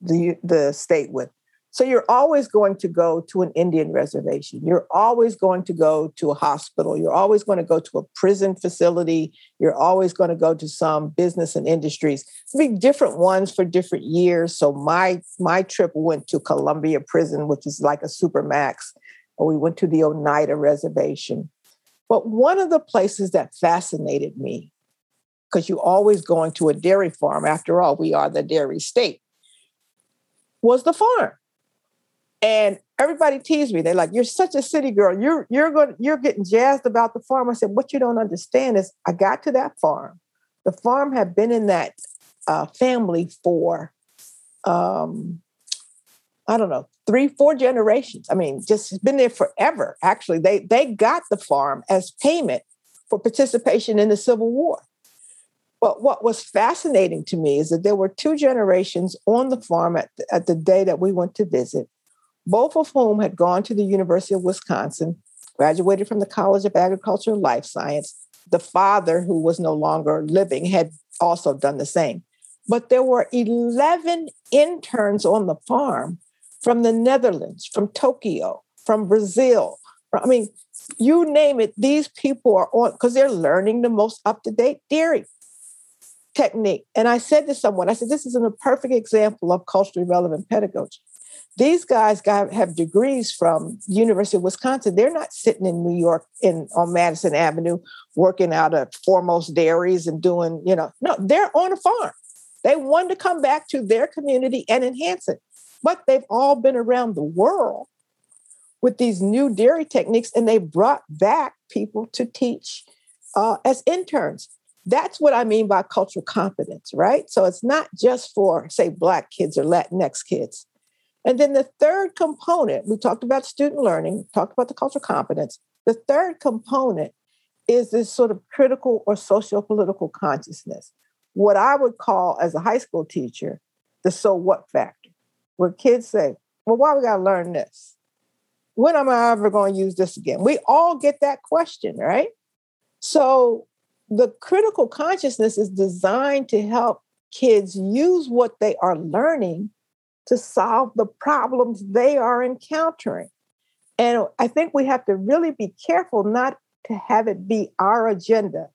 the, the state with. So you're always going to go to an Indian reservation. You're always going to go to a hospital. You're always going to go to a prison facility. You're always going to go to some business and industries. There'll be different ones for different years. So my my trip went to Columbia Prison, which is like a supermax, or we went to the Oneida Reservation. But one of the places that fascinated me, because you're always going to a dairy farm. After all, we are the dairy state. Was the farm and everybody teased me. They're like, "You're such a city girl. You're you're going you're getting jazzed about the farm." I said, "What you don't understand is, I got to that farm. The farm had been in that uh, family for, um, I don't know, three, four generations. I mean, just been there forever. Actually, they they got the farm as payment for participation in the Civil War." But what was fascinating to me is that there were two generations on the farm at the, at the day that we went to visit both of whom had gone to the University of Wisconsin, graduated from the College of Agriculture and Life Science. The father, who was no longer living, had also done the same. But there were 11 interns on the farm from the Netherlands, from Tokyo, from Brazil. I mean, you name it, these people are on because they're learning the most up to date dairy technique. And I said to someone, I said, this is a perfect example of culturally relevant pedagogy. These guys got, have degrees from University of Wisconsin. They're not sitting in New York in on Madison Avenue working out at Foremost Dairies and doing, you know, no, they're on a farm. They want to come back to their community and enhance it. But they've all been around the world with these new dairy techniques, and they brought back people to teach uh, as interns. That's what I mean by cultural competence, right? So it's not just for, say, Black kids or Latinx kids. And then the third component, we talked about student learning, talked about the cultural competence. The third component is this sort of critical or socio-political consciousness. What I would call as a high school teacher, the so what factor, where kids say, Well, why we gotta learn this? When am I ever going to use this again? We all get that question, right? So the critical consciousness is designed to help kids use what they are learning to solve the problems they are encountering. And I think we have to really be careful not to have it be our agenda.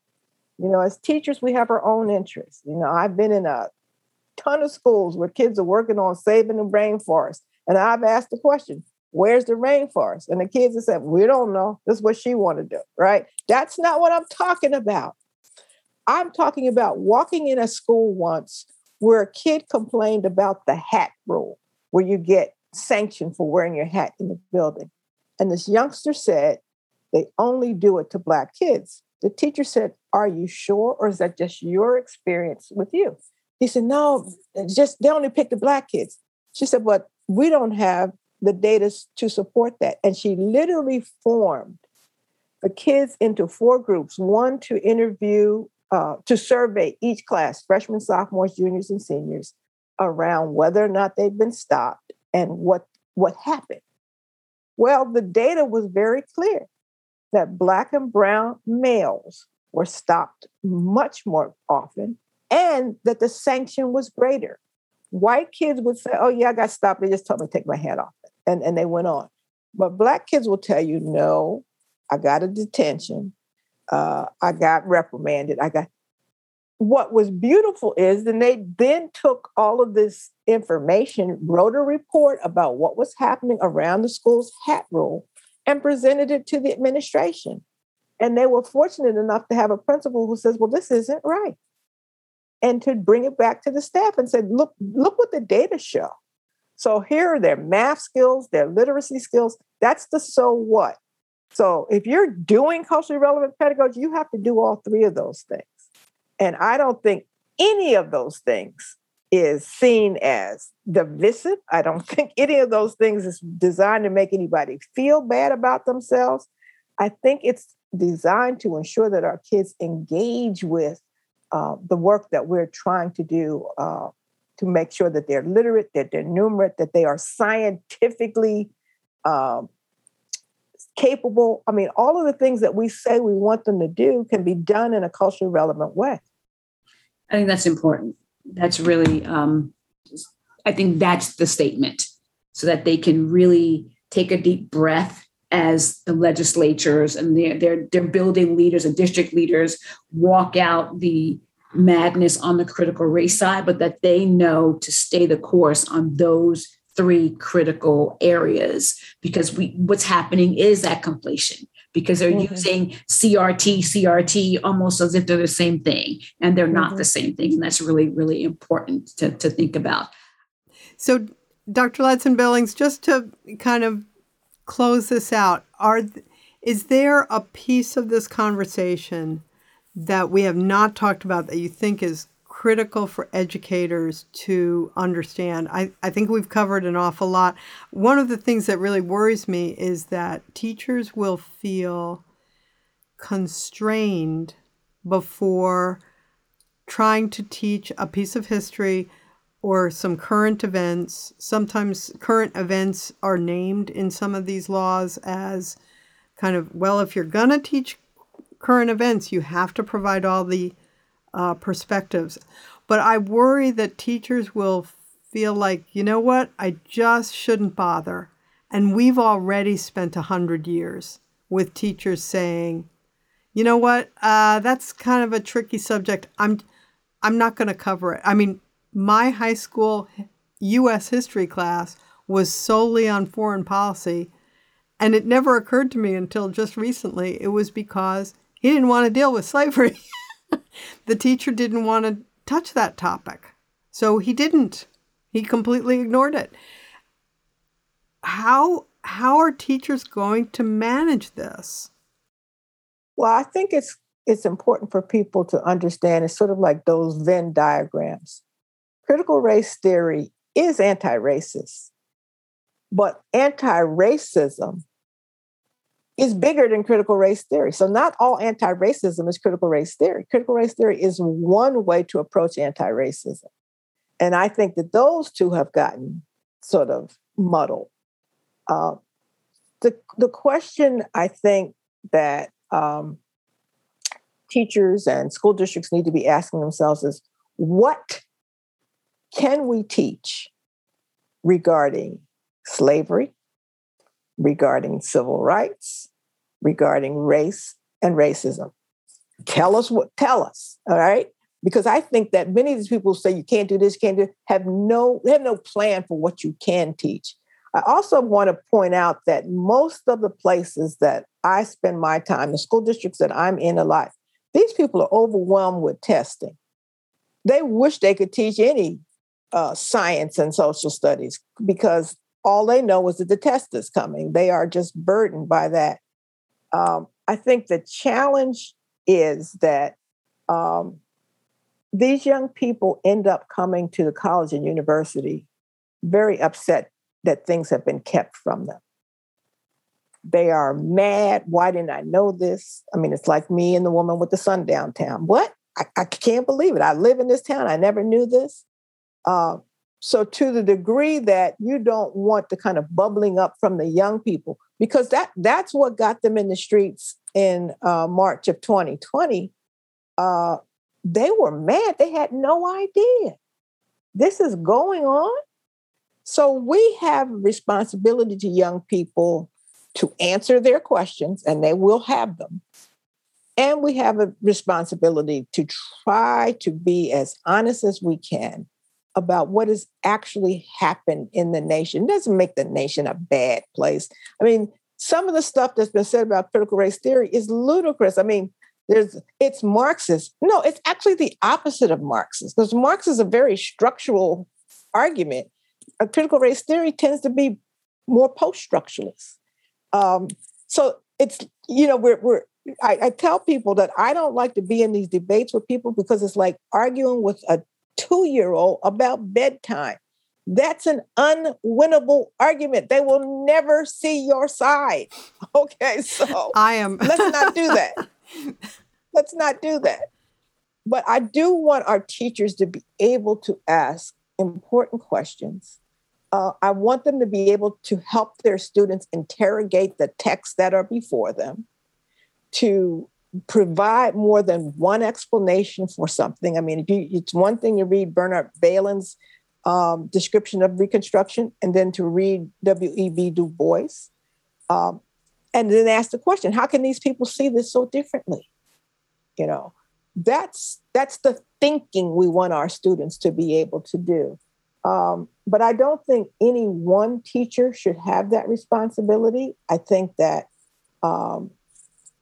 You know, as teachers, we have our own interests. You know, I've been in a ton of schools where kids are working on saving the rainforest. And I've asked the question, where's the rainforest? And the kids have said, we don't know. This is what she want to do, right? That's not what I'm talking about. I'm talking about walking in a school once where a kid complained about the hat rule, where you get sanctioned for wearing your hat in the building. And this youngster said they only do it to Black kids. The teacher said, Are you sure? Or is that just your experience with you? He said, No, just they only pick the Black kids. She said, But we don't have the data to support that. And she literally formed the kids into four groups one to interview uh, to survey each class, freshmen, sophomores, juniors, and seniors, around whether or not they've been stopped and what what happened. Well, the data was very clear that black and brown males were stopped much more often and that the sanction was greater. White kids would say, Oh, yeah, I got stopped. They just told me to take my hat off. And, and they went on. But black kids will tell you, No, I got a detention uh, I got reprimanded. I got what was beautiful is then they then took all of this information, wrote a report about what was happening around the school's hat rule, and presented it to the administration. And they were fortunate enough to have a principal who says, Well, this isn't right. And to bring it back to the staff and said, look, look what the data show. So here are their math skills, their literacy skills. That's the so what. So if you're doing culturally relevant pedagogy, you have to do all three of those things. And I don't think any of those things is seen as divisive. I don't think any of those things is designed to make anybody feel bad about themselves. I think it's designed to ensure that our kids engage with uh, the work that we're trying to do uh, to make sure that they're literate, that they're numerate, that they are scientifically um, capable. I mean, all of the things that we say we want them to do can be done in a culturally relevant way. I think that's important. That's really, um, I think that's the statement so that they can really take a deep breath as the legislatures and they're, they're, they're building leaders and district leaders walk out the madness on the critical race side, but that they know to stay the course on those three critical areas because we what's happening is that conflation because they're mm-hmm. using CRT, CRT almost as if they're the same thing, and they're not mm-hmm. the same thing. And that's really, really important to, to think about. So, Dr. Ladson Billings, just to kind of close this out, are is there a piece of this conversation that we have not talked about that you think is critical for educators to understand. I, I think we've covered an awful lot. One of the things that really worries me is that teachers will feel constrained before trying to teach a piece of history or some current events. Sometimes current events are named in some of these laws as kind of, well, if you're going to teach current events, you have to provide all the uh, perspectives. But I worry that teachers will feel like, you know what, I just shouldn't bother. And we've already spent a hundred years with teachers saying, you know what, uh, that's kind of a tricky subject. I'm, I'm not going to cover it. I mean, my high school U.S. history class was solely on foreign policy, and it never occurred to me until just recently. It was because he didn't want to deal with slavery. the teacher didn't want to touch that topic. So he didn't. He completely ignored it. How how are teachers going to manage this? Well, I think it's it's important for people to understand it's sort of like those Venn diagrams. Critical race theory is anti-racist. But anti-racism is bigger than critical race theory. So, not all anti racism is critical race theory. Critical race theory is one way to approach anti racism. And I think that those two have gotten sort of muddled. Uh, the, the question I think that um, teachers and school districts need to be asking themselves is what can we teach regarding slavery, regarding civil rights, regarding race and racism. Tell us what, tell us, all right? Because I think that many of these people say you can't do this, can't do have no have no plan for what you can teach. I also want to point out that most of the places that I spend my time, the school districts that I'm in a lot, these people are overwhelmed with testing. They wish they could teach any uh, science and social studies because all they know is that the test is coming. They are just burdened by that. Um, I think the challenge is that um, these young people end up coming to the college and university very upset that things have been kept from them. They are mad. Why didn't I know this? I mean, it's like me and the woman with the sundown town. What? I, I can't believe it. I live in this town. I never knew this. Uh, so, to the degree that you don't want the kind of bubbling up from the young people, because that that's what got them in the streets in uh, March of 2020, uh, they were mad. They had no idea this is going on. So we have a responsibility to young people to answer their questions, and they will have them. And we have a responsibility to try to be as honest as we can about what has actually happened in the nation. It doesn't make the nation a bad place. I mean, some of the stuff that's been said about critical race theory is ludicrous. I mean, there's it's Marxist. No, it's actually the opposite of Marxist because Marx is a very structural argument. A critical race theory tends to be more post-structuralist. Um, so it's you know we're we're I, I tell people that I don't like to be in these debates with people because it's like arguing with a two year old about bedtime. That's an unwinnable argument. They will never see your side. Okay, so I am. let's not do that. Let's not do that. But I do want our teachers to be able to ask important questions. Uh, I want them to be able to help their students interrogate the texts that are before them, to provide more than one explanation for something. I mean, you, it's one thing to read Bernard Bailyn's um, description of Reconstruction and then to read W.E.B. Du Bois. Um, and then ask the question, how can these people see this so differently? You know, that's that's the thinking we want our students to be able to do. Um, but I don't think any one teacher should have that responsibility. I think that um,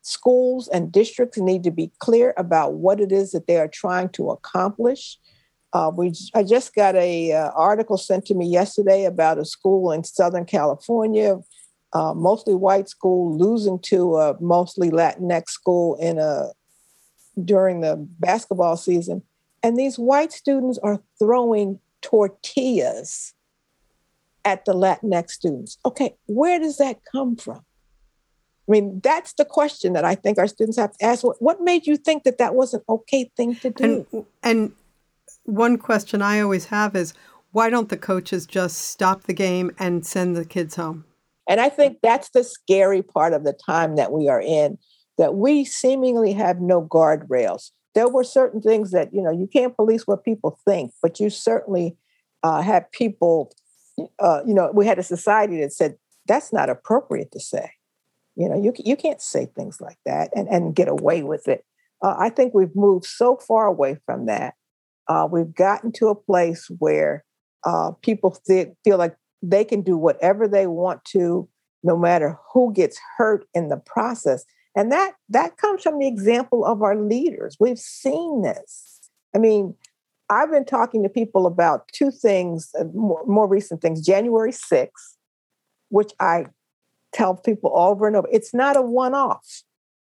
schools and districts need to be clear about what it is that they are trying to accomplish. Uh, we, I just got a uh, article sent to me yesterday about a school in Southern California, uh, mostly white school, losing to a mostly Latinx school in a during the basketball season, and these white students are throwing tortillas at the Latinx students. Okay, where does that come from? I mean, that's the question that I think our students have to ask. What, made you think that that was an okay thing to do? And, and one question I always have is why don't the coaches just stop the game and send the kids home? And I think that's the scary part of the time that we are in, that we seemingly have no guardrails. There were certain things that, you know, you can't police what people think, but you certainly uh, had people, uh, you know, we had a society that said that's not appropriate to say. You know, you you can't say things like that and and get away with it. Uh, I think we've moved so far away from that. Uh, we've gotten to a place where uh, people th- feel like they can do whatever they want to, no matter who gets hurt in the process. And that that comes from the example of our leaders. We've seen this. I mean, I've been talking to people about two things, uh, more, more recent things. January 6th, which I tell people over and over it's not a one off.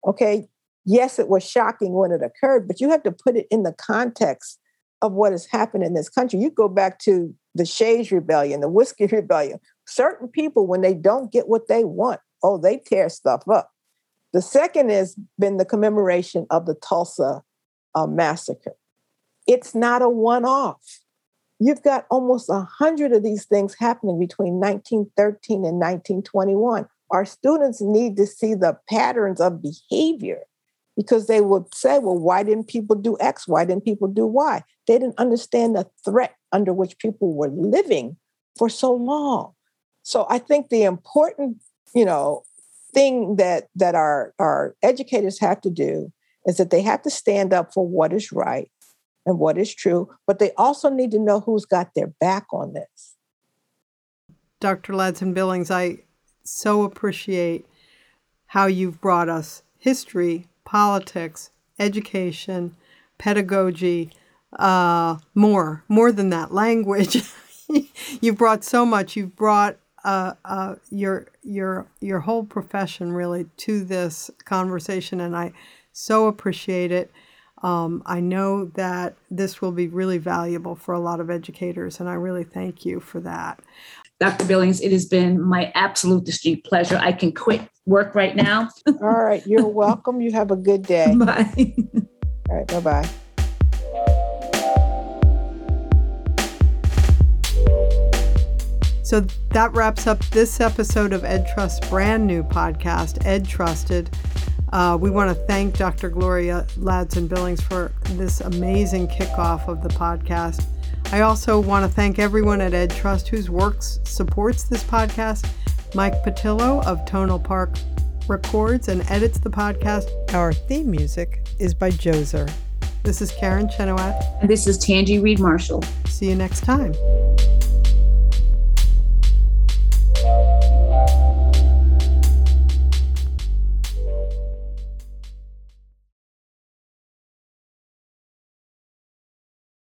Okay. Yes, it was shocking when it occurred, but you have to put it in the context of what has happened in this country. You go back to the Shays Rebellion, the Whiskey Rebellion. Certain people, when they don't get what they want, oh, they tear stuff up. The second has been the commemoration of the Tulsa uh, massacre. It's not a one off. You've got almost a hundred of these things happening between 1913 and 1921. Our students need to see the patterns of behavior because they would say, well, why didn't people do X? Why didn't people do Y? They didn't understand the threat under which people were living for so long. So I think the important, you know, thing that that our, our educators have to do is that they have to stand up for what is right and what is true, but they also need to know who's got their back on this. Dr. Ladson Billings, I so appreciate how you've brought us history, politics, education, pedagogy, uh, more, more than that, language. you've brought so much. You've brought uh, uh, your your your whole profession really to this conversation, and I so appreciate it. Um, I know that this will be really valuable for a lot of educators, and I really thank you for that. Dr. Billings, it has been my absolute distinct pleasure. I can quit work right now. All right. You're welcome. You have a good day. Bye. All right. Bye bye. So that wraps up this episode of Ed Trust's brand new podcast, Ed Trusted. Uh, we want to thank Dr. Gloria Ladson Billings for this amazing kickoff of the podcast. I also want to thank everyone at EdTrust whose works supports this podcast. Mike Patillo of Tonal Park records and edits the podcast. Our theme music is by Joser. This is Karen Chenoweth. And this is Tanji Reed Marshall. See you next time.